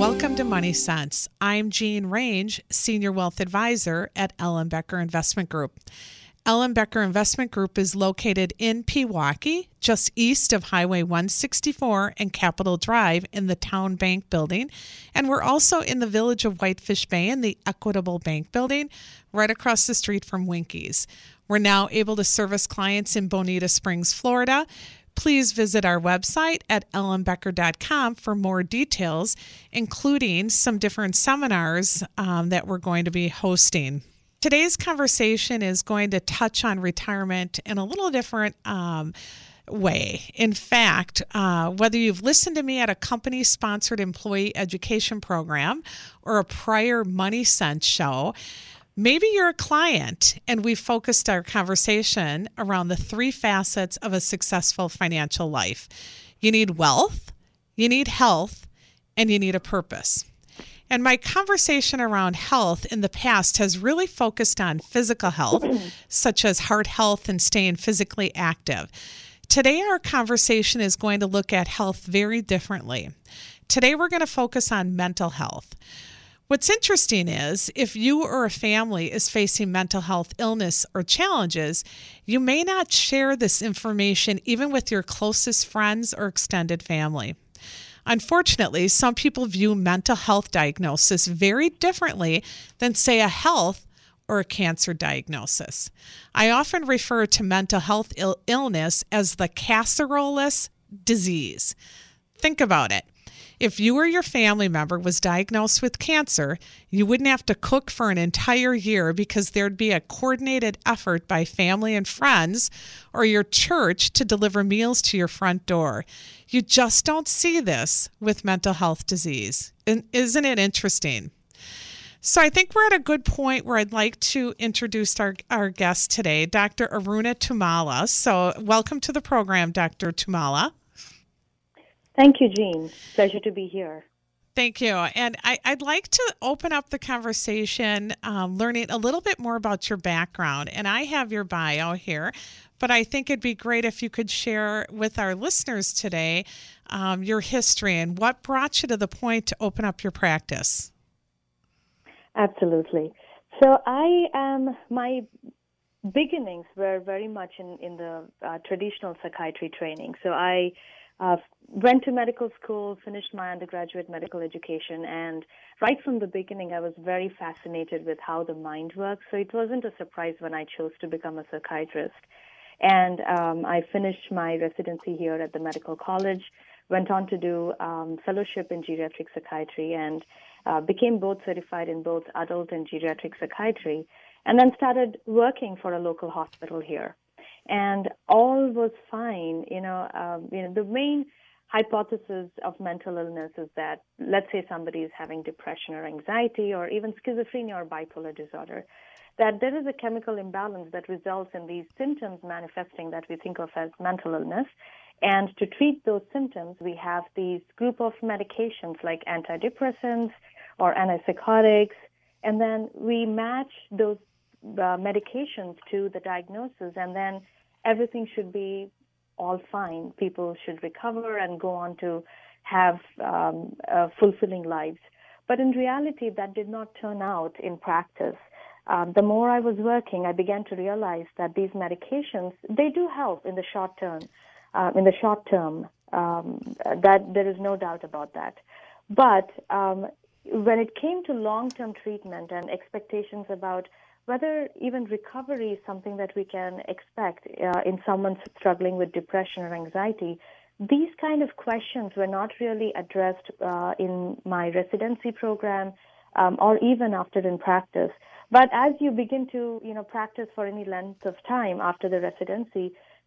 Welcome to Money Sense. I'm Jean Range, Senior Wealth Advisor at Ellenbecker Investment Group. Ellenbecker Investment Group is located in Pewaukee, just east of Highway 164 and Capitol Drive in the Town Bank Building. And we're also in the village of Whitefish Bay in the Equitable Bank Building, right across the street from Winkies. We're now able to service clients in Bonita Springs, Florida please visit our website at ellenbecker.com for more details, including some different seminars um, that we're going to be hosting. Today's conversation is going to touch on retirement in a little different um, way. In fact, uh, whether you've listened to me at a company sponsored employee education program or a prior Money Sense show, Maybe you're a client and we've focused our conversation around the three facets of a successful financial life. You need wealth, you need health, and you need a purpose. And my conversation around health in the past has really focused on physical health, such as heart health and staying physically active. Today, our conversation is going to look at health very differently. Today, we're going to focus on mental health. What's interesting is if you or a family is facing mental health illness or challenges, you may not share this information even with your closest friends or extended family. Unfortunately, some people view mental health diagnosis very differently than, say, a health or a cancer diagnosis. I often refer to mental health Ill- illness as the casseroleless disease. Think about it. If you or your family member was diagnosed with cancer, you wouldn't have to cook for an entire year because there'd be a coordinated effort by family and friends or your church to deliver meals to your front door. You just don't see this with mental health disease. And Isn't it interesting? So I think we're at a good point where I'd like to introduce our, our guest today, Dr. Aruna Tummala. So welcome to the program, Dr. Tummala. Thank you, Jean. Pleasure to be here. Thank you. And I, would like to open up the conversation um, learning a little bit more about your background. And I have your bio here, but I think it'd be great if you could share with our listeners today um, your history and what brought you to the point to open up your practice. Absolutely. So I am, my beginnings were very much in, in the uh, traditional psychiatry training. So I uh, went to medical school, finished my undergraduate medical education, and right from the beginning, I was very fascinated with how the mind works. So it wasn't a surprise when I chose to become a psychiatrist. And um, I finished my residency here at the medical college, went on to do um, fellowship in geriatric psychiatry, and uh, became both certified in both adult and geriatric psychiatry, and then started working for a local hospital here and all was fine. You know, um, you know the main hypothesis of mental illness is that let's say somebody is having depression or anxiety or even schizophrenia or bipolar disorder that there is a chemical imbalance that results in these symptoms manifesting that we think of as mental illness and to treat those symptoms we have these group of medications like antidepressants or antipsychotics and then we match those uh, medications to the diagnosis and then everything should be all fine. People should recover and go on to have um, uh, fulfilling lives. But in reality, that did not turn out in practice. Um, the more I was working, I began to realize that these medications they do help in the short term. Uh, in the short term, um, that there is no doubt about that. But um, when it came to long-term treatment and expectations about whether even recovery is something that we can expect uh, in someone struggling with depression or anxiety. These kind of questions were not really addressed uh, in my residency program um, or even after in practice. But as you begin to, you know, practice for any length of time after the residency,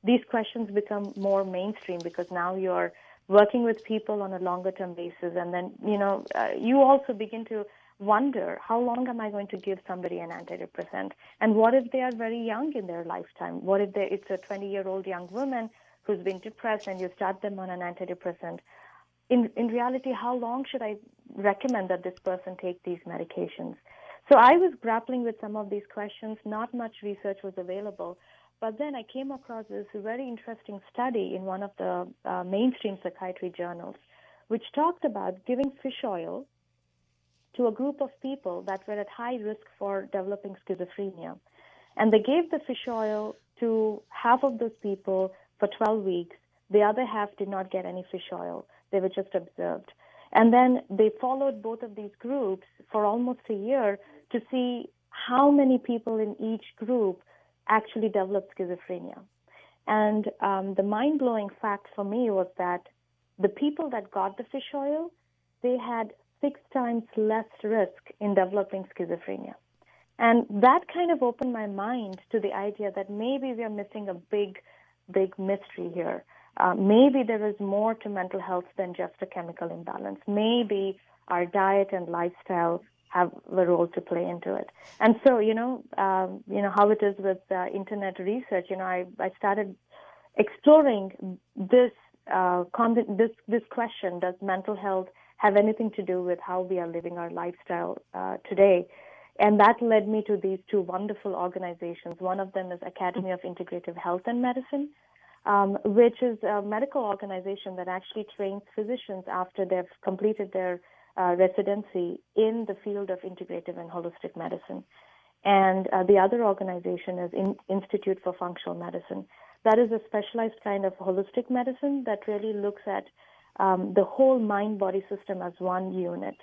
these questions become more mainstream because now you're working with people on a longer term basis, and then, you know, uh, you also begin to wonder how long am I going to give somebody an antidepressant? And what if they are very young in their lifetime? What if they, it's a 20 year old young woman who's been depressed and you start them on an antidepressant? In, in reality, how long should I recommend that this person take these medications? So I was grappling with some of these questions. Not much research was available. But then I came across this very interesting study in one of the uh, mainstream psychiatry journals, which talked about giving fish oil to a group of people that were at high risk for developing schizophrenia. And they gave the fish oil to half of those people for 12 weeks. The other half did not get any fish oil, they were just observed. And then they followed both of these groups for almost a year to see how many people in each group actually developed schizophrenia. And um, the mind blowing fact for me was that the people that got the fish oil, they had six times less risk in developing schizophrenia. And that kind of opened my mind to the idea that maybe we are missing a big, big mystery here. Uh, maybe there is more to mental health than just a chemical imbalance. Maybe our diet and lifestyle have a role to play into it. And so, you know, um, you know how it is with uh, internet research. You know, I, I started exploring this uh, this this question: Does mental health have anything to do with how we are living our lifestyle uh, today. And that led me to these two wonderful organizations. One of them is Academy of Integrative Health and Medicine, um, which is a medical organization that actually trains physicians after they've completed their uh, residency in the field of integrative and holistic medicine. And uh, the other organization is in Institute for Functional Medicine. That is a specialized kind of holistic medicine that really looks at um, the whole mind body system as one unit.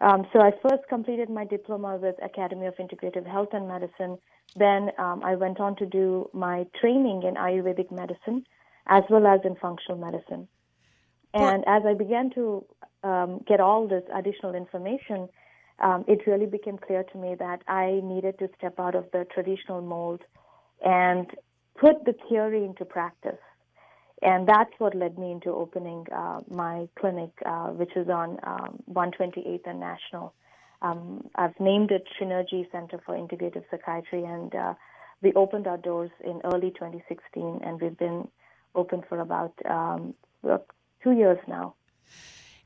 Um, so I first completed my diploma with Academy of Integrative Health and Medicine. Then um, I went on to do my training in Ayurvedic medicine as well as in functional medicine. And as I began to um, get all this additional information, um, it really became clear to me that I needed to step out of the traditional mold and put the theory into practice. And that's what led me into opening uh, my clinic, uh, which is on um, 128th and National. Um, I've named it Trinergy Center for Integrative Psychiatry, and uh, we opened our doors in early 2016, and we've been open for about um, two years now.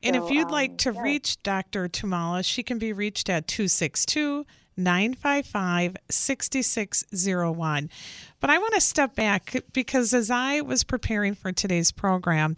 And so, if you'd like um, to yeah. reach Dr. Tummala, she can be reached at 262 955 6601. But I want to step back because as I was preparing for today's program,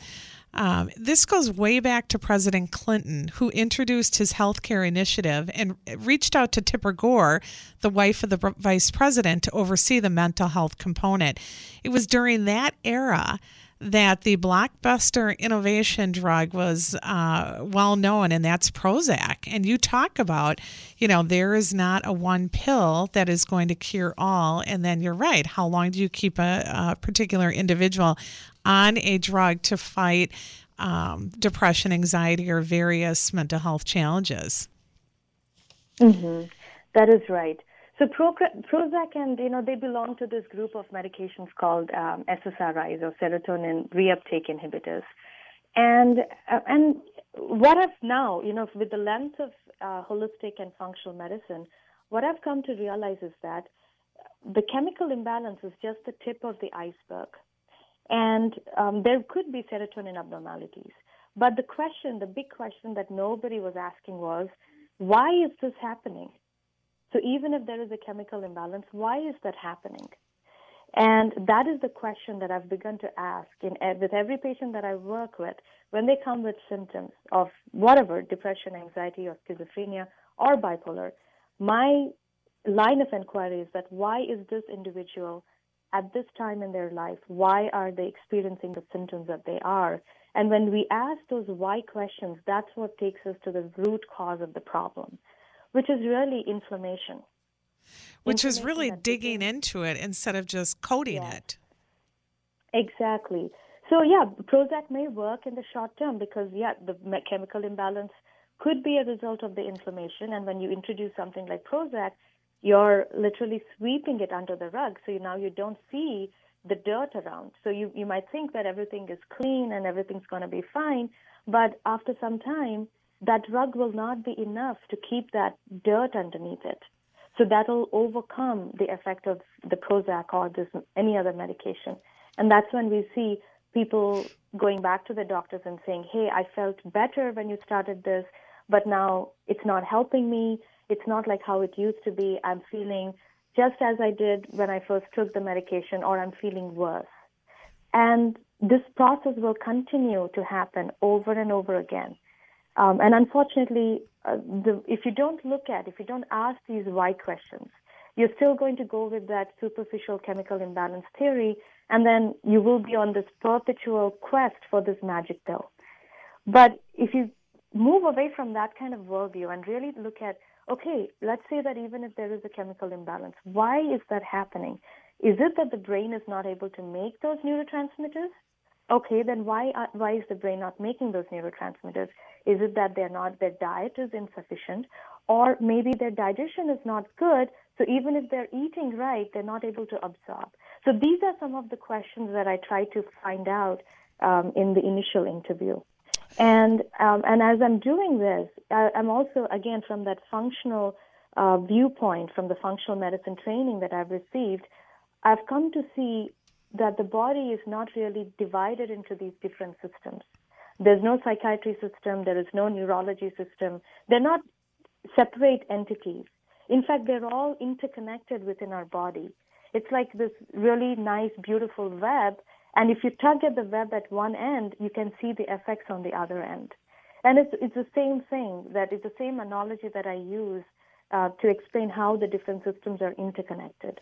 um, this goes way back to President Clinton, who introduced his healthcare initiative and reached out to Tipper Gore, the wife of the vice president, to oversee the mental health component. It was during that era that the blockbuster innovation drug was uh, well known, and that's Prozac. And you talk about, you know, there is not a one pill that is going to cure all. And then you're right. How long do you keep a, a particular individual on a drug to fight um, depression, anxiety, or various mental health challenges? Mm-hmm. That is right. So Prozac and you know they belong to this group of medications called um, SSRIs or serotonin reuptake inhibitors, and uh, and what I've now you know with the lens of uh, holistic and functional medicine, what I've come to realize is that the chemical imbalance is just the tip of the iceberg, and um, there could be serotonin abnormalities. But the question, the big question that nobody was asking was, why is this happening? So even if there is a chemical imbalance, why is that happening? And that is the question that I've begun to ask in, with every patient that I work with when they come with symptoms of whatever depression, anxiety, or schizophrenia or bipolar. My line of inquiry is that why is this individual at this time in their life, why are they experiencing the symptoms that they are? And when we ask those why questions, that's what takes us to the root cause of the problem which is really inflammation. Which is really digging begins. into it instead of just coating it. Exactly. So yeah, Prozac may work in the short term because yeah, the chemical imbalance could be a result of the inflammation, and when you introduce something like Prozac, you're literally sweeping it under the rug. So you, now you don't see the dirt around. So you you might think that everything is clean and everything's going to be fine, but after some time, that drug will not be enough to keep that dirt underneath it. So that'll overcome the effect of the Prozac or this any other medication. And that's when we see people going back to the doctors and saying, "Hey, I felt better when you started this, but now it's not helping me. It's not like how it used to be. I'm feeling just as I did when I first took the medication, or I'm feeling worse." And this process will continue to happen over and over again. Um, and unfortunately, uh, the, if you don't look at, if you don't ask these why questions, you're still going to go with that superficial chemical imbalance theory, and then you will be on this perpetual quest for this magic pill. But if you move away from that kind of worldview and really look at, okay, let's say that even if there is a chemical imbalance, why is that happening? Is it that the brain is not able to make those neurotransmitters? Okay, then why why is the brain not making those neurotransmitters? Is it that they're not their diet is insufficient, or maybe their digestion is not good? So even if they're eating right, they're not able to absorb. So these are some of the questions that I try to find out um, in the initial interview. And um, and as I'm doing this, I, I'm also again from that functional uh, viewpoint, from the functional medicine training that I've received, I've come to see that the body is not really divided into these different systems. There's no psychiatry system, there is no neurology system. They're not separate entities. In fact, they're all interconnected within our body. It's like this really nice, beautiful web, and if you tug at the web at one end, you can see the effects on the other end. And it's, it's the same thing, that it's the same analogy that I use uh, to explain how the different systems are interconnected.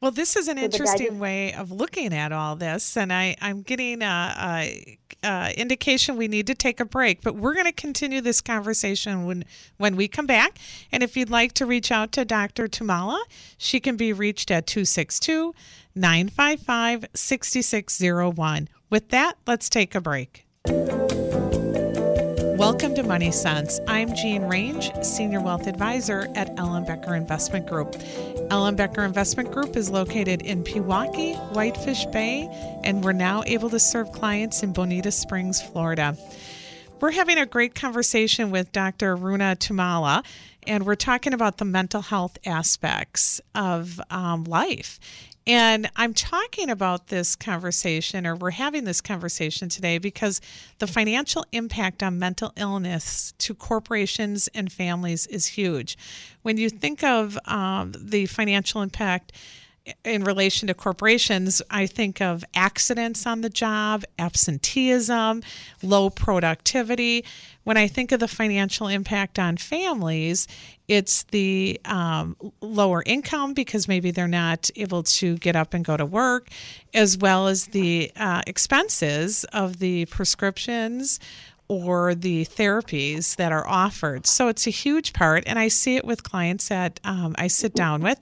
Well, this is an so interesting way of looking at all this, and I, I'm getting a, a, a, indication we need to take a break. But we're going to continue this conversation when when we come back. And if you'd like to reach out to Dr. Tummala, she can be reached at 262 955 6601. With that, let's take a break. Welcome to Money Sense. I'm Jean Range, Senior Wealth Advisor at Ellenbecker Investment Group. Ellenbecker Investment Group is located in Pewaukee, Whitefish Bay, and we're now able to serve clients in Bonita Springs, Florida. We're having a great conversation with Dr. Aruna Tummala, and we're talking about the mental health aspects of um, life. And I'm talking about this conversation, or we're having this conversation today, because the financial impact on mental illness to corporations and families is huge. When you think of um, the financial impact, in relation to corporations, I think of accidents on the job, absenteeism, low productivity. When I think of the financial impact on families, it's the um, lower income because maybe they're not able to get up and go to work, as well as the uh, expenses of the prescriptions or the therapies that are offered. So it's a huge part, and I see it with clients that um, I sit down with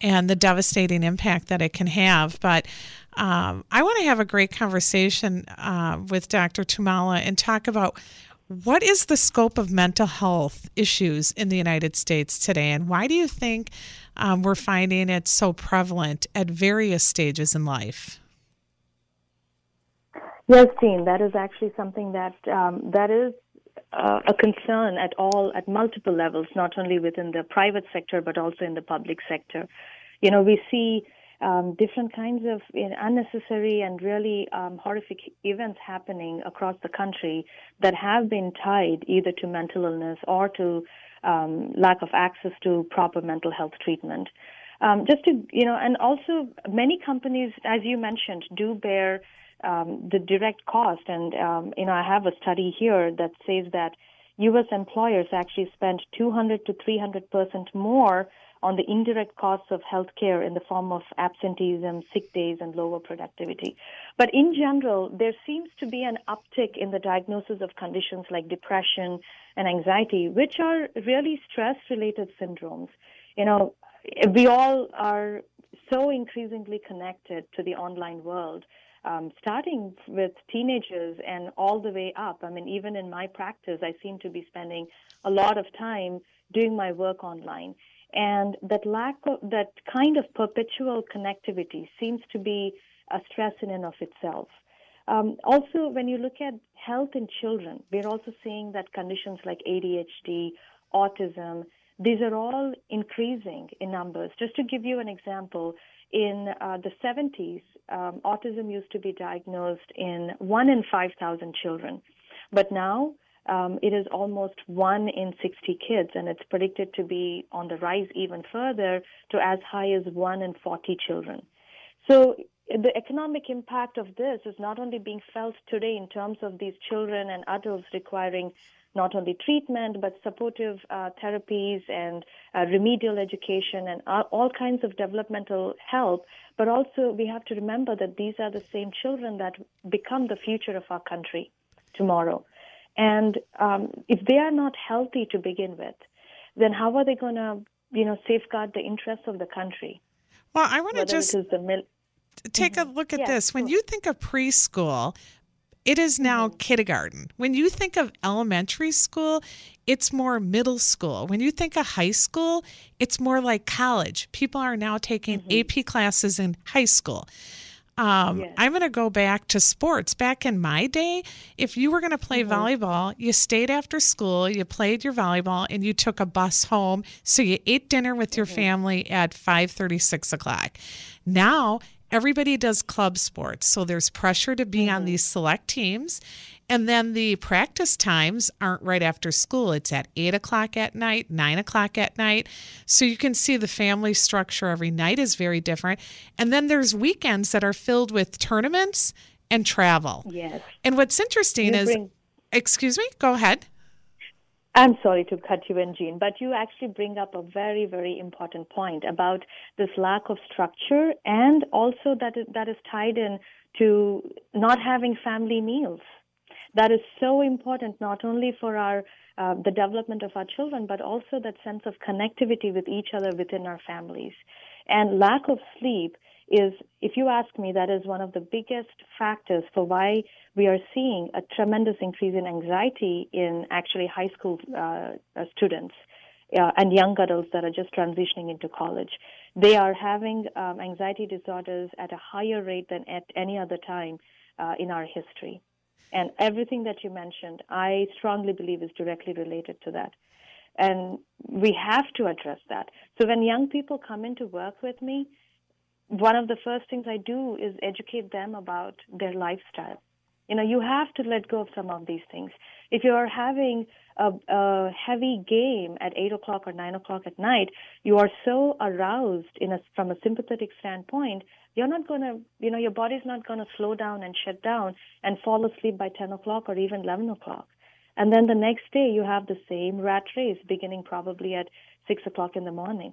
and the devastating impact that it can have. But um, I want to have a great conversation uh, with Dr. Tummala and talk about what is the scope of mental health issues in the United States today, and why do you think um, we're finding it so prevalent at various stages in life? Yes, Jean, that is actually something that um, that is uh, a concern at all at multiple levels, not only within the private sector but also in the public sector. You know, we see um, different kinds of you know, unnecessary and really um, horrific events happening across the country that have been tied either to mental illness or to um, lack of access to proper mental health treatment. Um, just to you know, and also many companies, as you mentioned, do bear um, the direct cost. And um, you know, I have a study here that says that U.S. employers actually spend 200 to 300 percent more on the indirect costs of healthcare in the form of absenteeism, sick days, and lower productivity. But in general, there seems to be an uptick in the diagnosis of conditions like depression and anxiety, which are really stress related syndromes. You know, we all are so increasingly connected to the online world um, starting with teenagers and all the way up. I mean, even in my practice, I seem to be spending a lot of time doing my work online. And that lack of that kind of perpetual connectivity seems to be a stress in and of itself. Um, also, when you look at health in children, we're also seeing that conditions like ADHD, autism, these are all increasing in numbers. Just to give you an example, in uh, the 70s, um, autism used to be diagnosed in 1 in 5,000 children. But now um, it is almost 1 in 60 kids, and it's predicted to be on the rise even further to as high as 1 in 40 children. So the economic impact of this is not only being felt today in terms of these children and adults requiring not only treatment but supportive uh, therapies and uh, remedial education and all kinds of developmental help. But also, we have to remember that these are the same children that become the future of our country tomorrow. And um, if they are not healthy to begin with, then how are they going to, you know, safeguard the interests of the country? Well, I want to just take mm-hmm. a look at yeah, this. When you think of preschool, it is now mm-hmm. kindergarten. When you think of elementary school, it's more middle school. When you think of high school, it's more like college. People are now taking mm-hmm. AP classes in high school. Um, yes. I'm going to go back to sports. Back in my day, if you were going to play mm-hmm. volleyball, you stayed after school, you played your volleyball, and you took a bus home. So you ate dinner with mm-hmm. your family at 5:30, 6 o'clock. Now everybody does club sports. So there's pressure to be mm-hmm. on these select teams. And then the practice times aren't right after school. It's at eight o'clock at night, nine o'clock at night. So you can see the family structure every night is very different. And then there's weekends that are filled with tournaments and travel. Yes. And what's interesting you is, bring- excuse me, go ahead. I'm sorry to cut you in, Jean, but you actually bring up a very, very important point about this lack of structure and also that that is tied in to not having family meals. That is so important not only for our uh, the development of our children, but also that sense of connectivity with each other within our families. And lack of sleep is, if you ask me, that is one of the biggest factors for why we are seeing a tremendous increase in anxiety in actually high school uh, students uh, and young adults that are just transitioning into college. They are having um, anxiety disorders at a higher rate than at any other time uh, in our history. And everything that you mentioned, I strongly believe is directly related to that. And we have to address that. So when young people come into work with me, one of the first things I do is educate them about their lifestyle. You know, you have to let go of some of these things. If you are having a, a heavy game at eight o'clock or nine o'clock at night, you are so aroused in a, from a sympathetic standpoint, you're not going to, you know, your body's not going to slow down and shut down and fall asleep by 10 o'clock or even 11 o'clock. And then the next day you have the same rat race beginning probably at six o'clock in the morning.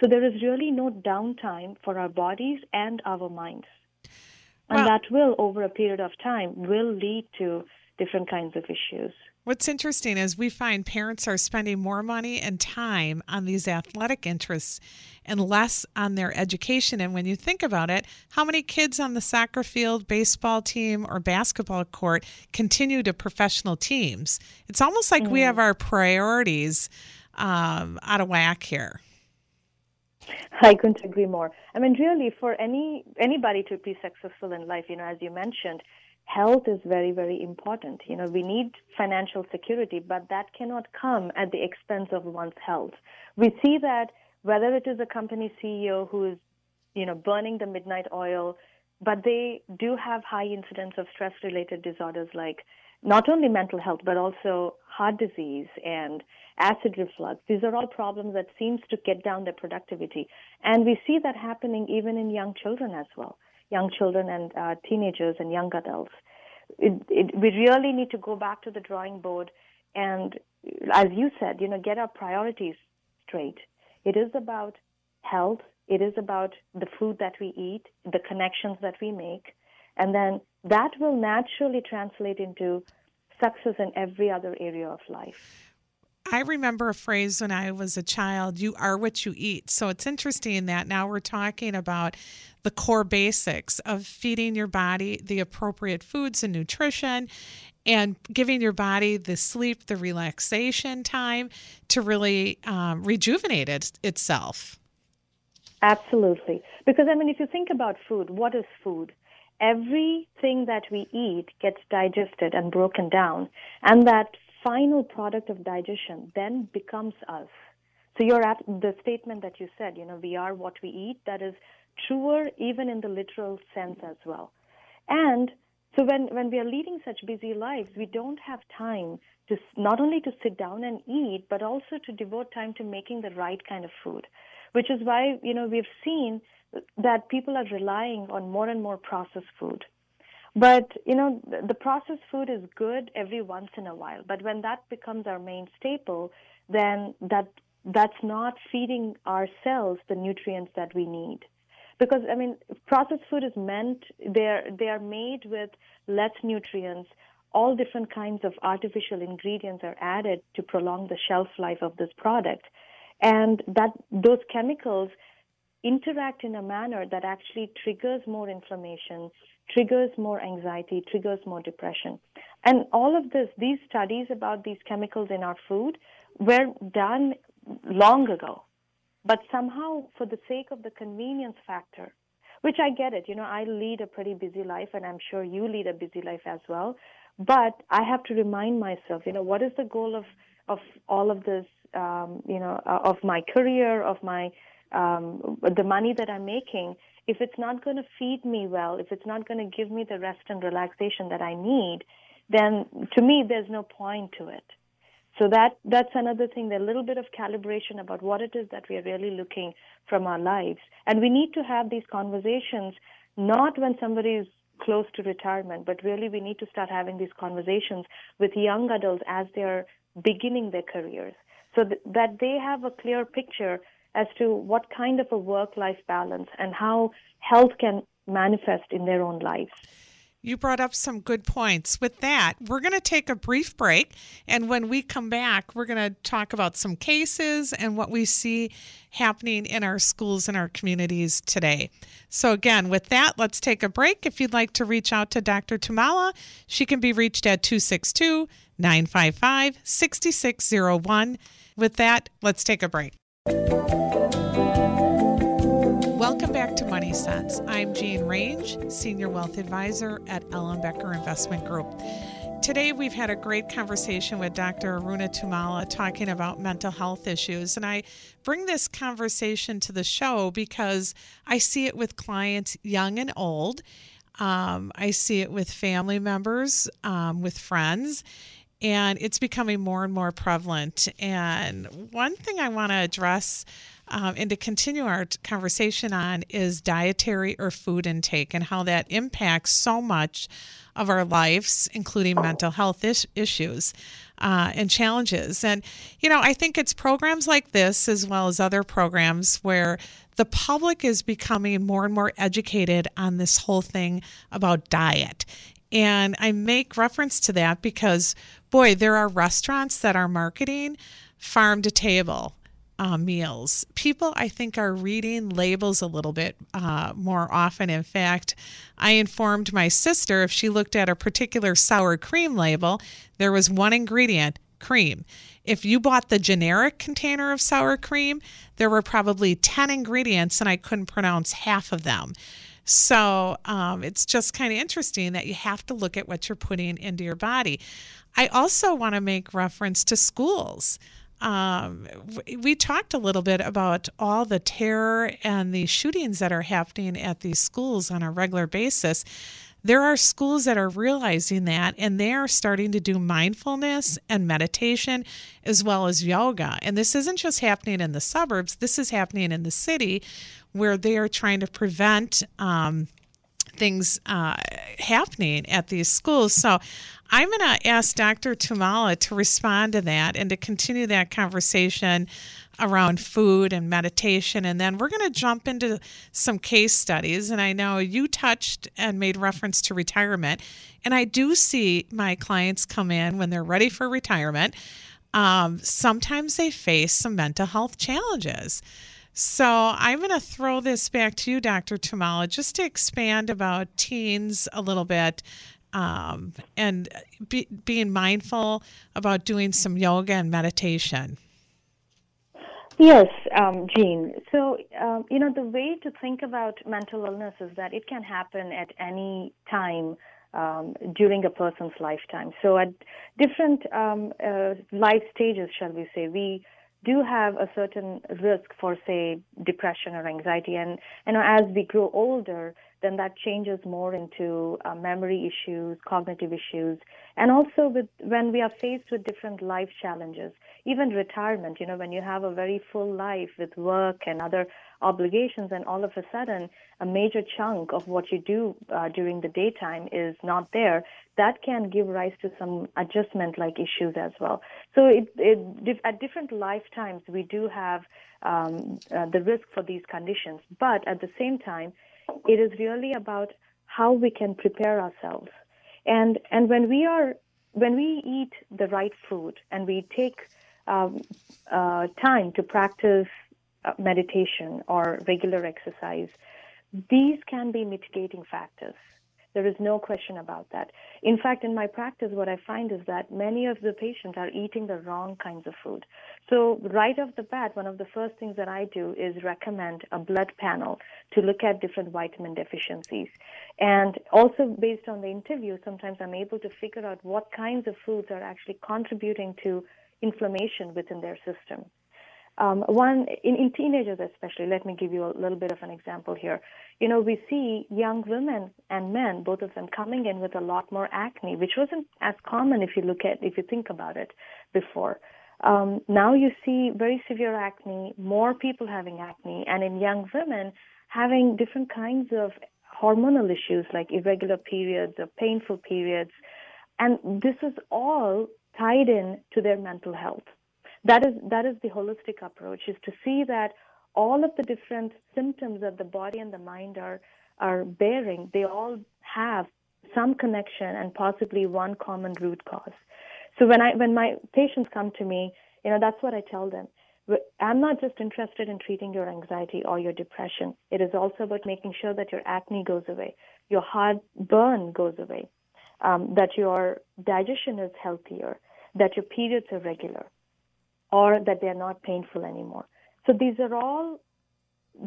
So there is really no downtime for our bodies and our minds. And that will, over a period of time, will lead to different kinds of issues. What's interesting is we find parents are spending more money and time on these athletic interests and less on their education. And when you think about it, how many kids on the soccer field, baseball team, or basketball court continue to professional teams? It's almost like mm-hmm. we have our priorities um, out of whack here. I couldn't agree more. I mean, really, for any anybody to be successful in life, you know, as you mentioned, health is very, very important. You know, we need financial security, but that cannot come at the expense of one's health. We see that whether it is a company CEO who is, you know, burning the midnight oil, but they do have high incidence of stress-related disorders like not only mental health but also heart disease and acid reflux. These are all problems that seems to get down their productivity. And we see that happening even in young children as well, young children and uh, teenagers and young adults. It, it, we really need to go back to the drawing board and, as you said, you know, get our priorities straight. It is about health. It is about the food that we eat, the connections that we make, and then that will naturally translate into success in every other area of life. I remember a phrase when I was a child you are what you eat. So it's interesting that now we're talking about the core basics of feeding your body the appropriate foods and nutrition and giving your body the sleep, the relaxation time to really um, rejuvenate it, itself. Absolutely. Because, I mean, if you think about food, what is food? Everything that we eat gets digested and broken down, and that final product of digestion then becomes us. So you're at the statement that you said, you know, we are what we eat, that is truer even in the literal sense as well. And so when, when we are leading such busy lives, we don't have time to not only to sit down and eat, but also to devote time to making the right kind of food, which is why, you know, we've seen that people are relying on more and more processed food. But, you know, the processed food is good every once in a while. But when that becomes our main staple, then that that's not feeding our cells the nutrients that we need. Because I mean, processed food is meant they're they are made with less nutrients. All different kinds of artificial ingredients are added to prolong the shelf life of this product, and that those chemicals interact in a manner that actually triggers more inflammation, triggers more anxiety, triggers more depression. And all of this, these studies about these chemicals in our food were done long ago. But somehow, for the sake of the convenience factor, which I get it, you know, I lead a pretty busy life, and I'm sure you lead a busy life as well. But I have to remind myself, you know, what is the goal of of all of this, um, you know, uh, of my career, of my um, the money that I'm making. If it's not going to feed me well, if it's not going to give me the rest and relaxation that I need, then to me, there's no point to it. So that that's another thing, a little bit of calibration about what it is that we are really looking from our lives. And we need to have these conversations not when somebody is close to retirement, but really we need to start having these conversations with young adults as they are beginning their careers so th- that they have a clear picture as to what kind of a work life balance and how health can manifest in their own lives. You brought up some good points. With that, we're going to take a brief break. And when we come back, we're going to talk about some cases and what we see happening in our schools and our communities today. So, again, with that, let's take a break. If you'd like to reach out to Dr. Tummala, she can be reached at 262 955 6601. With that, let's take a break. Welcome back to Money Sense. I'm Jean Range, Senior Wealth Advisor at Ellenbecker Investment Group. Today, we've had a great conversation with Dr. Aruna Tummala talking about mental health issues. And I bring this conversation to the show because I see it with clients, young and old. Um, I see it with family members, um, with friends, and it's becoming more and more prevalent. And one thing I want to address um, and to continue our conversation on is dietary or food intake and how that impacts so much of our lives, including mental health is- issues uh, and challenges. And, you know, I think it's programs like this, as well as other programs, where the public is becoming more and more educated on this whole thing about diet. And I make reference to that because, boy, there are restaurants that are marketing farm to table uh, meals. People, I think, are reading labels a little bit uh, more often. In fact, I informed my sister if she looked at a particular sour cream label, there was one ingredient cream. If you bought the generic container of sour cream, there were probably 10 ingredients and I couldn't pronounce half of them. So um, it's just kind of interesting that you have to look at what you're putting into your body. I also want to make reference to schools um, we talked a little bit about all the terror and the shootings that are happening at these schools on a regular basis. There are schools that are realizing that and they are starting to do mindfulness and meditation as well as yoga. And this isn't just happening in the suburbs, this is happening in the city where they are trying to prevent. Um, things uh, happening at these schools. So I'm going to ask Dr. Tummala to respond to that and to continue that conversation around food and meditation. And then we're going to jump into some case studies. And I know you touched and made reference to retirement. And I do see my clients come in when they're ready for retirement. Um, sometimes they face some mental health challenges. So I'm going to throw this back to you, Dr. Tummala, just to expand about teens a little bit um, and be, being mindful about doing some yoga and meditation. Yes, um, Jean. So, um, you know, the way to think about mental illness is that it can happen at any time um, during a person's lifetime. So, at different um, uh, life stages, shall we say, we do have a certain risk for, say, depression or anxiety. And, you know, as we grow older, then that changes more into uh, memory issues, cognitive issues, and also with when we are faced with different life challenges, even retirement. You know, when you have a very full life with work and other obligations, and all of a sudden a major chunk of what you do uh, during the daytime is not there, that can give rise to some adjustment-like issues as well. So, it, it, at different lifetimes, we do have um, uh, the risk for these conditions, but at the same time it is really about how we can prepare ourselves. And, and when we are, when we eat the right food and we take um, uh, time to practice Uh, meditation or regular exercise, these can be mitigating factors. There is no question about that. In fact, in my practice, what I find is that many of the patients are eating the wrong kinds of food. So, right off the bat, one of the first things that I do is recommend a blood panel to look at different vitamin deficiencies. And also, based on the interview, sometimes I'm able to figure out what kinds of foods are actually contributing to inflammation within their system. Um, one in, in teenagers especially, let me give you a little bit of an example here. You know, we see young women and men, both of them, coming in with a lot more acne, which wasn't as common if you look at if you think about it before. Um, now you see very severe acne, more people having acne, and in young women having different kinds of hormonal issues like irregular periods or painful periods, and this is all tied in to their mental health that is that is the holistic approach is to see that all of the different symptoms that the body and the mind are are bearing they all have some connection and possibly one common root cause. So when i when my patients come to me you know that's what i tell them. I'm not just interested in treating your anxiety or your depression. It is also about making sure that your acne goes away your heartburn goes away um, that your digestion is healthier that your periods are regular or that they're not painful anymore. So these are all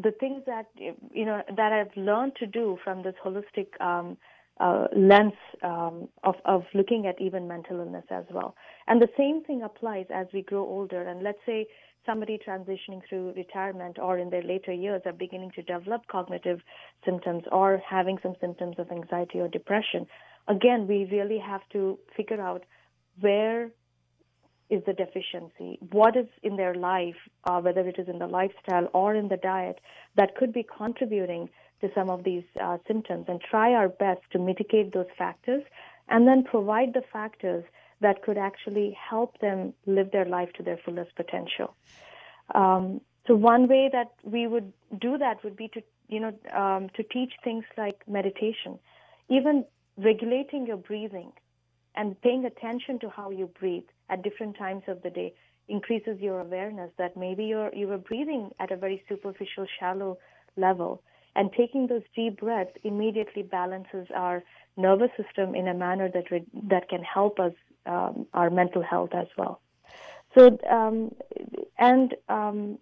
the things that you know that I've learned to do from this holistic um, uh, lens um, of of looking at even mental illness as well. And the same thing applies as we grow older. And let's say somebody transitioning through retirement or in their later years are beginning to develop cognitive symptoms or having some symptoms of anxiety or depression. Again, we really have to figure out where is the deficiency? What is in their life, uh, whether it is in the lifestyle or in the diet, that could be contributing to some of these uh, symptoms? And try our best to mitigate those factors and then provide the factors that could actually help them live their life to their fullest potential. Um, so one way that we would do that would be to, you know, um, to teach things like meditation, even regulating your breathing and paying attention to how you breathe at different times of the day increases your awareness that maybe you're you were breathing at a very superficial shallow level and taking those deep breaths immediately balances our nervous system in a manner that re- that can help us um, our mental health as well so um, and um,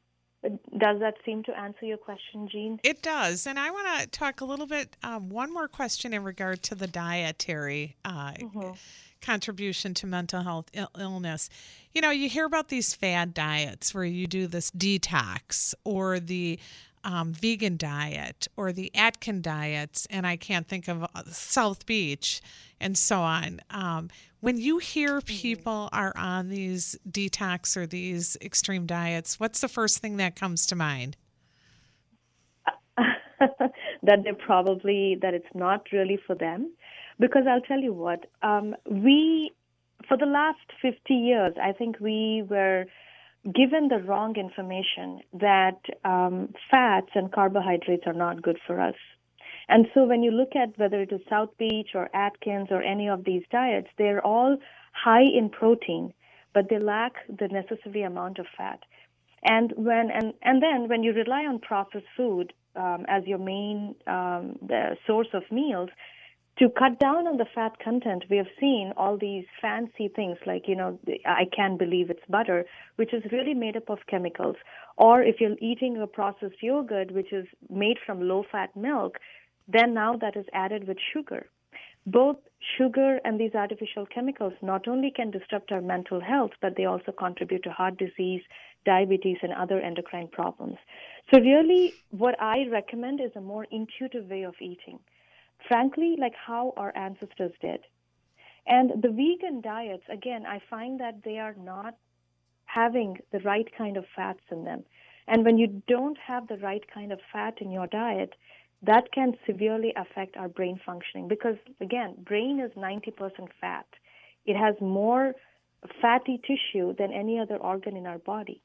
does that seem to answer your question, Jean? It does. And I want to talk a little bit, um, one more question in regard to the dietary uh, mm-hmm contribution to mental health Ill- illness. You know, you hear about these fad diets where you do this detox or the um, vegan diet or the Atkins diets, and I can't think of uh, South Beach and so on. Um, when you hear mm-hmm. people are on these detox or these extreme diets, what's the first thing that comes to mind? that they're probably that it's not really for them because I'll tell you what, um, we, for the last 50 years, I think we were given the wrong information that um, fats and carbohydrates are not good for us. And so when you look at whether it is South Beach or Atkins or any of these diets, they're all high in protein, but they lack the necessary amount of fat. And when and, and then when you rely on processed food um, as your main um, source of meals, to cut down on the fat content, we have seen all these fancy things like, you know, I can't believe it's butter, which is really made up of chemicals. Or if you're eating a processed yogurt, which is made from low fat milk, then now that is added with sugar. Both sugar and these artificial chemicals not only can disrupt our mental health, but they also contribute to heart disease, diabetes, and other endocrine problems. So, really, what I recommend is a more intuitive way of eating frankly, like how our ancestors did. And the vegan diets, again, I find that they are not having the right kind of fats in them. And when you don't have the right kind of fat in your diet, that can severely affect our brain functioning because, again, brain is 90% fat. It has more fatty tissue than any other organ in our body.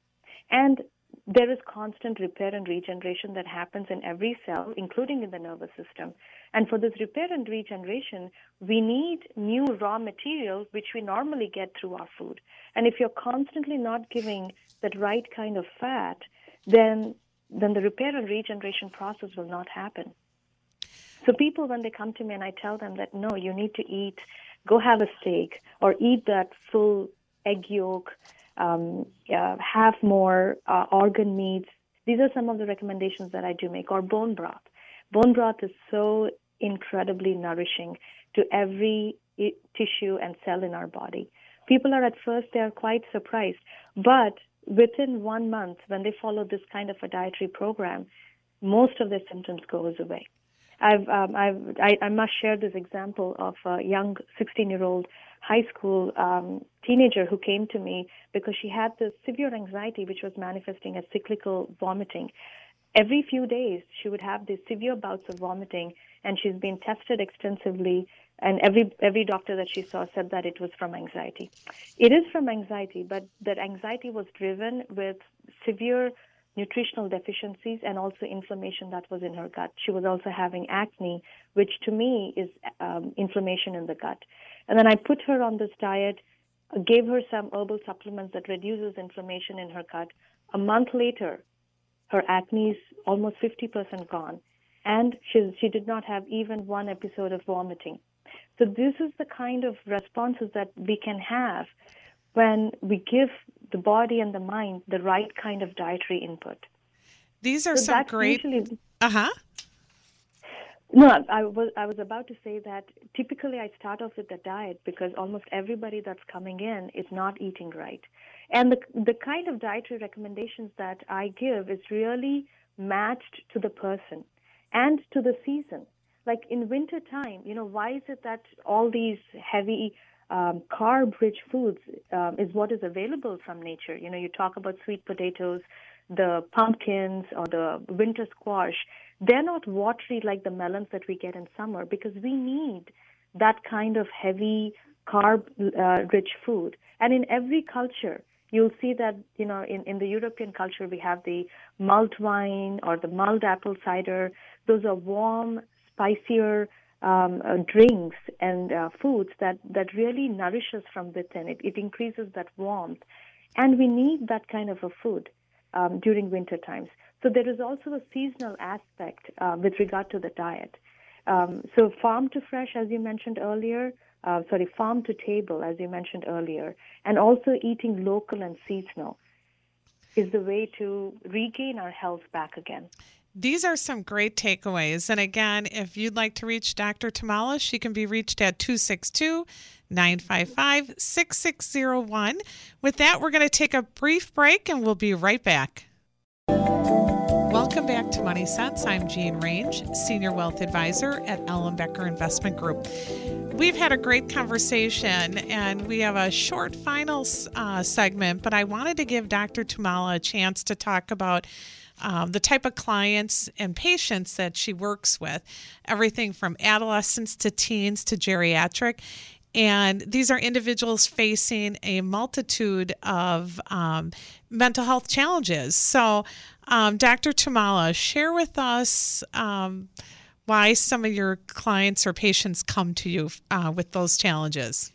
And there is constant repair and regeneration that happens in every cell, including in the nervous system. And for this repair and regeneration, we need new raw materials, which we normally get through our food. And if you're constantly not giving that right kind of fat, then then the repair and regeneration process will not happen. So people, when they come to me and I tell them that no, you need to eat, go have a steak or eat that full egg yolk, um, uh, have more uh, organ meats. These are some of the recommendations that I do make, or bone broth. Bone broth is so incredibly nourishing to every tissue and cell in our body. People are at first they are quite surprised, but within one month, when they follow this kind of a dietary program, most of their symptoms goes away. I've, um, I've, I, I must share this example of a young 16-year-old high school um, teenager who came to me because she had this severe anxiety, which was manifesting as cyclical vomiting. Every few days, she would have these severe bouts of vomiting, and she's been tested extensively and every every doctor that she saw said that it was from anxiety. It is from anxiety but that anxiety was driven with severe nutritional deficiencies and also inflammation that was in her gut. She was also having acne which to me is um, inflammation in the gut. And then i put her on this diet gave her some herbal supplements that reduces inflammation in her gut. A month later her acne is almost 50% gone and she, she did not have even one episode of vomiting. So this is the kind of responses that we can have when we give the body and the mind the right kind of dietary input. These are so some great. Uh huh. No, I was I was about to say that typically I start off with the diet because almost everybody that's coming in is not eating right, and the the kind of dietary recommendations that I give is really matched to the person and to the season. Like in winter time, you know, why is it that all these heavy um, carb-rich foods um, is what is available from nature? You know, you talk about sweet potatoes, the pumpkins, or the winter squash. They're not watery like the melons that we get in summer because we need that kind of heavy carb-rich uh, food. And in every culture, you'll see that you know in, in the European culture we have the mulled wine or the mulled apple cider. Those are warm, spicier um, uh, drinks and uh, foods that that really nourishes from within. It it increases that warmth, and we need that kind of a food um, during winter times. So there is also a seasonal aspect uh, with regard to the diet. Um, so farm to fresh, as you mentioned earlier, uh, sorry, farm to table, as you mentioned earlier, and also eating local and seasonal is the way to regain our health back again. These are some great takeaways. And again, if you'd like to reach Dr. Tummala, she can be reached at 262 955 6601. With that, we're going to take a brief break and we'll be right back. Welcome back to Money Sense. I'm Jean Range, Senior Wealth Advisor at Ellenbecker Investment Group. We've had a great conversation and we have a short final uh, segment, but I wanted to give Dr. Tummala a chance to talk about um, the type of clients and patients that she works with everything from adolescents to teens to geriatric. And these are individuals facing a multitude of um, mental health challenges. So, um, Dr. Tummala, share with us um, why some of your clients or patients come to you uh, with those challenges.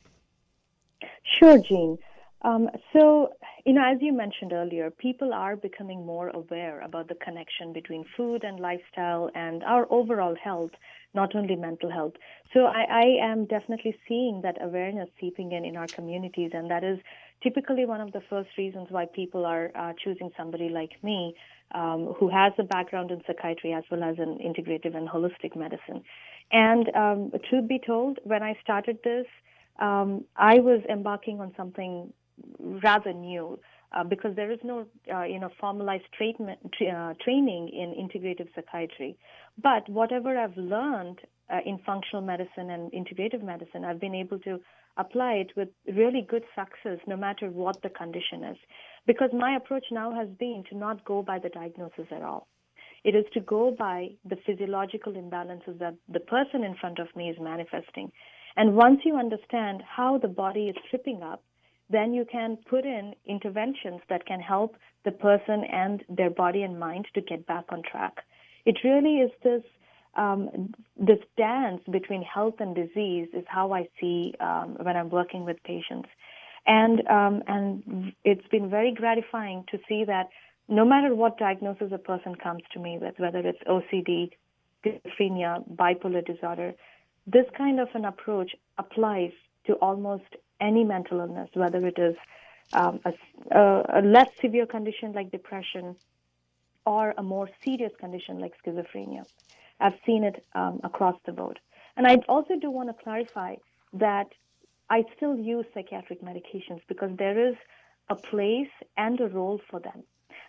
Sure, Jean. Um, so, you know, as you mentioned earlier, people are becoming more aware about the connection between food and lifestyle and our overall health, not only mental health. So I, I am definitely seeing that awareness seeping in in our communities, and that is typically one of the first reasons why people are uh, choosing somebody like me um, who has a background in psychiatry as well as in integrative and holistic medicine. And um, truth be told, when I started this, um, I was embarking on something rather new. Uh, because there is no, uh, you know, formalized treatment, uh, training in integrative psychiatry. But whatever I've learned uh, in functional medicine and integrative medicine, I've been able to apply it with really good success, no matter what the condition is. Because my approach now has been to not go by the diagnosis at all. It is to go by the physiological imbalances that the person in front of me is manifesting. And once you understand how the body is tripping up, then you can put in interventions that can help the person and their body and mind to get back on track. It really is this um, this dance between health and disease is how I see um, when I'm working with patients, and um, and it's been very gratifying to see that no matter what diagnosis a person comes to me with, whether it's OCD, schizophrenia, bipolar disorder, this kind of an approach applies to almost any mental illness, whether it is um, a, a, less severe condition like depression or a more serious condition like schizophrenia. I've seen it um, across the board. And I also do want to clarify that I still use psychiatric medications because there is a place and a role for them.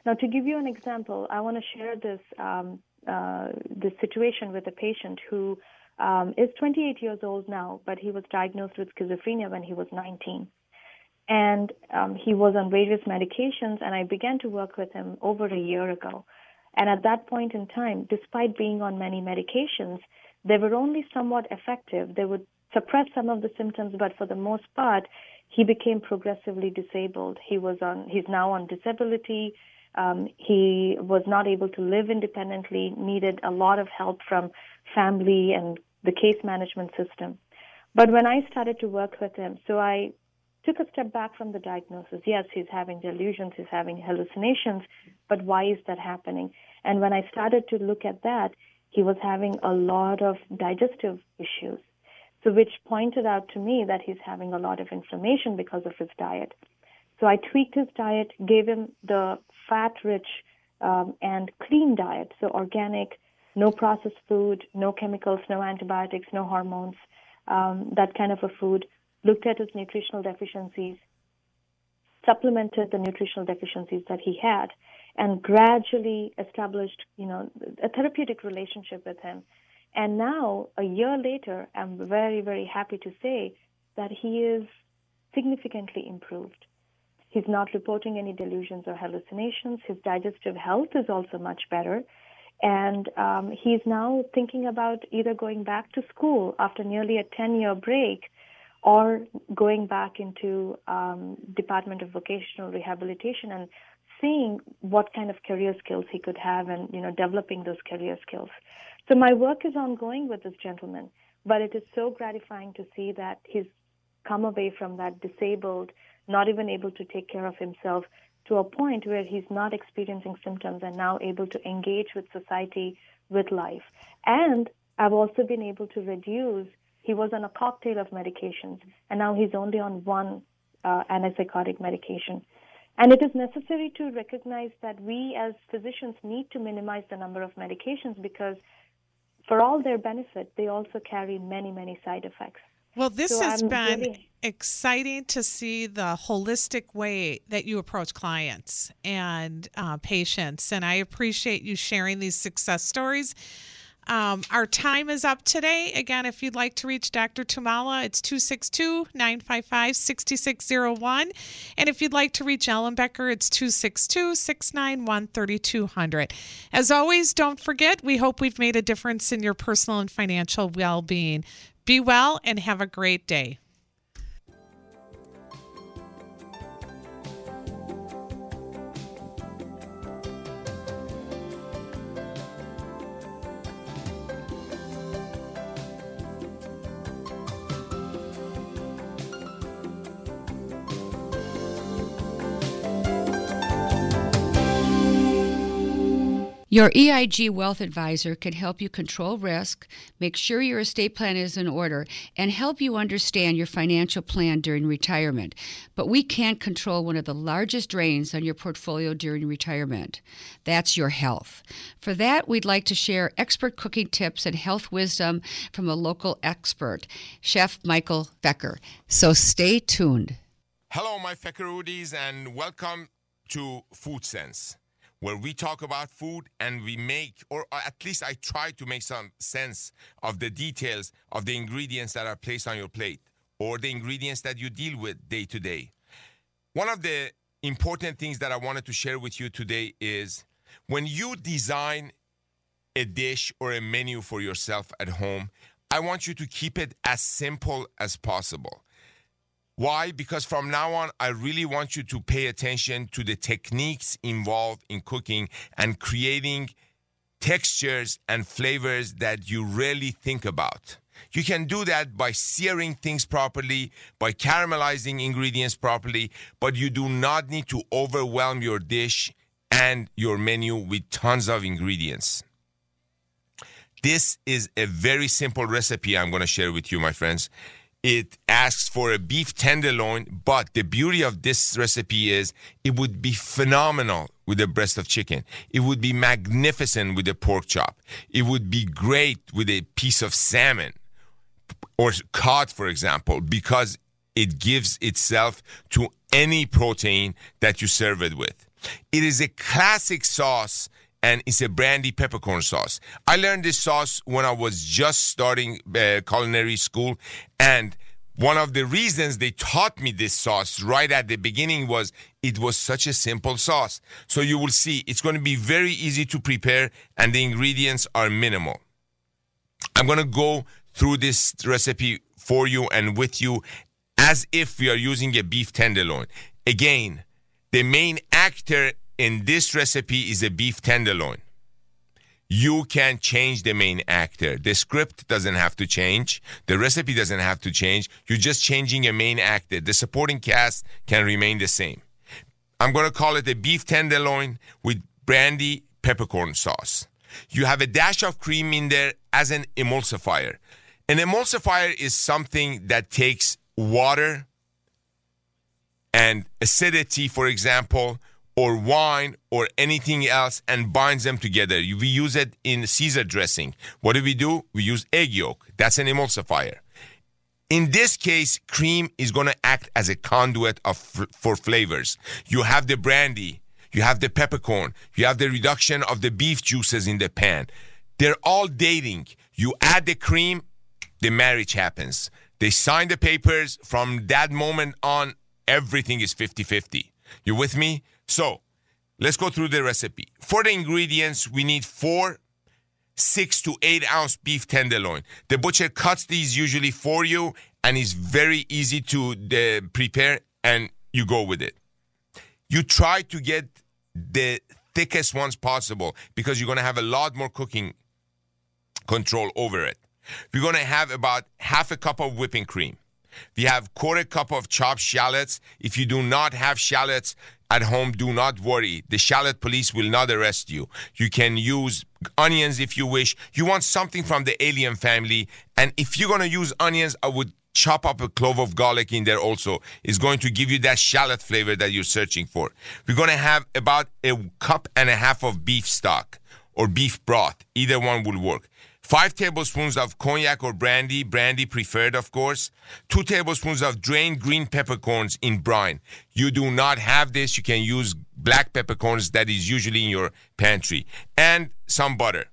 Now, to give you an example, I want to share this um, uh, this situation with a patient who um, is 28 years old now, but he was diagnosed with schizophrenia when he was 19. And um, he was on various medications, and I began to work with him over a year ago. And at that point in time, despite being on many medications, they were only somewhat effective. They would suppress some of the symptoms, but for the most part, he became progressively disabled. He was on, he's now on disability. Um, he was not able to live independently, needed a lot of help from family and the case management system. But when I started to work with him, so I took a step back from the diagnosis. Yes, he's having delusions, he's having hallucinations, but why is that happening? And when I started to look at that, he was having a lot of digestive issues. So, which pointed out to me that he's having a lot of inflammation because of his diet. So, I tweaked his diet, gave him the fat rich um, and clean diet, so organic, no processed food, no chemicals, no antibiotics, no hormones, um, that kind of a food, looked at his nutritional deficiencies, supplemented the nutritional deficiencies that he had, and gradually established, you know, a therapeutic relationship with him. And now, a year later, I'm very, very happy to say that he is significantly improved. He's not reporting any delusions or hallucinations. His digestive health is also much better. And um, he's now thinking about either going back to school after nearly a 10 year break or going back into um, Department of Vocational Rehabilitation and seeing what kind of career skills he could have and you know developing those career skills. So my work is ongoing with this gentleman, but it is so gratifying to see that he's come away from that disabled, not even able to take care of himself to a point where he's not experiencing symptoms and now able to engage with society, with life. And I've also been able to reduce, he was on a cocktail of medications, and now he's only on one uh, antipsychotic medication. And it is necessary to recognize that we as physicians need to minimize the number of medications because, for all their benefit, they also carry many, many side effects. Well, this so has I'm been really... exciting to see the holistic way that you approach clients and uh, patients. And I appreciate you sharing these success stories. Um, our time is up today. Again, if you'd like to reach Dr. Tummala, it's 262 955 6601. And if you'd like to reach Ellenbecker, it's 262 691 3200. As always, don't forget, we hope we've made a difference in your personal and financial well being. Be well and have a great day. Your EIG Wealth Advisor can help you control risk, make sure your estate plan is in order, and help you understand your financial plan during retirement. But we can't control one of the largest drains on your portfolio during retirement. That's your health. For that, we'd like to share expert cooking tips and health wisdom from a local expert, Chef Michael Feker. So stay tuned. Hello, my Feckeroodies, and welcome to Food Sense where we talk about food and we make, or at least I try to make some sense of the details of the ingredients that are placed on your plate or the ingredients that you deal with day to day. One of the important things that I wanted to share with you today is when you design a dish or a menu for yourself at home, I want you to keep it as simple as possible. Why? Because from now on, I really want you to pay attention to the techniques involved in cooking and creating textures and flavors that you really think about. You can do that by searing things properly, by caramelizing ingredients properly, but you do not need to overwhelm your dish and your menu with tons of ingredients. This is a very simple recipe I'm going to share with you, my friends it asks for a beef tenderloin, but the beauty of this recipe is it would be phenomenal with a breast of chicken. It would be magnificent with a pork chop. It would be great with a piece of salmon or cod, for example, because it gives itself to any protein that you serve it with. It is a classic sauce and it's a brandy peppercorn sauce. I learned this sauce when I was just starting uh, culinary school, and one of the reasons they taught me this sauce right at the beginning was it was such a simple sauce. So you will see it's going to be very easy to prepare, and the ingredients are minimal. I'm going to go through this recipe for you and with you as if we are using a beef tenderloin. Again, the main actor in this recipe is a beef tenderloin. You can change the main actor. The script doesn't have to change. The recipe doesn't have to change. You're just changing a main actor. The supporting cast can remain the same. I'm going to call it a beef tenderloin with brandy peppercorn sauce. You have a dash of cream in there as an emulsifier. An emulsifier is something that takes water and acidity, for example, or wine or anything else and binds them together. We use it in Caesar dressing. What do we do? We use egg yolk. That's an emulsifier. In this case, cream is going to act as a conduit of for flavors. You have the brandy, you have the peppercorn, you have the reduction of the beef juices in the pan. They're all dating. You add the cream, the marriage happens. They sign the papers. From that moment on, everything is 50 50. You with me? So let's go through the recipe. For the ingredients, we need four six to eight ounce beef tenderloin. The butcher cuts these usually for you, and it's very easy to uh, prepare, and you go with it. You try to get the thickest ones possible because you're going to have a lot more cooking control over it. We're going to have about half a cup of whipping cream. We have quarter cup of chopped shallots. If you do not have shallots, at home, do not worry. The shallot police will not arrest you. You can use onions if you wish. You want something from the allium family. And if you're going to use onions, I would chop up a clove of garlic in there also. It's going to give you that shallot flavor that you're searching for. We're going to have about a cup and a half of beef stock or beef broth. Either one will work. Five tablespoons of cognac or brandy, brandy preferred, of course. Two tablespoons of drained green peppercorns in brine. You do not have this, you can use black peppercorns that is usually in your pantry. And some butter.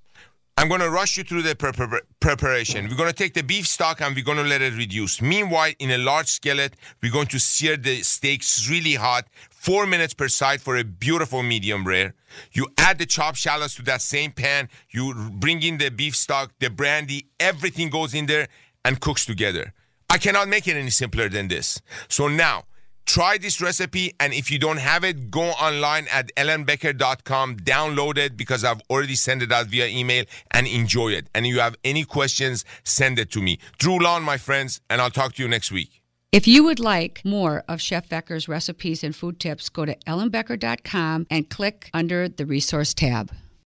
I'm going to rush you through the pre- pre- preparation. We're going to take the beef stock and we're going to let it reduce. Meanwhile, in a large skillet, we're going to sear the steaks really hot, four minutes per side for a beautiful medium rare. You add the chopped shallots to that same pan. You bring in the beef stock, the brandy, everything goes in there and cooks together. I cannot make it any simpler than this. So now, Try this recipe, and if you don't have it, go online at ellenbecker.com, download it because I've already sent it out via email and enjoy it. And if you have any questions, send it to me. Drew Lawn, my friends, and I'll talk to you next week. If you would like more of Chef Becker's recipes and food tips, go to ellenbecker.com and click under the resource tab.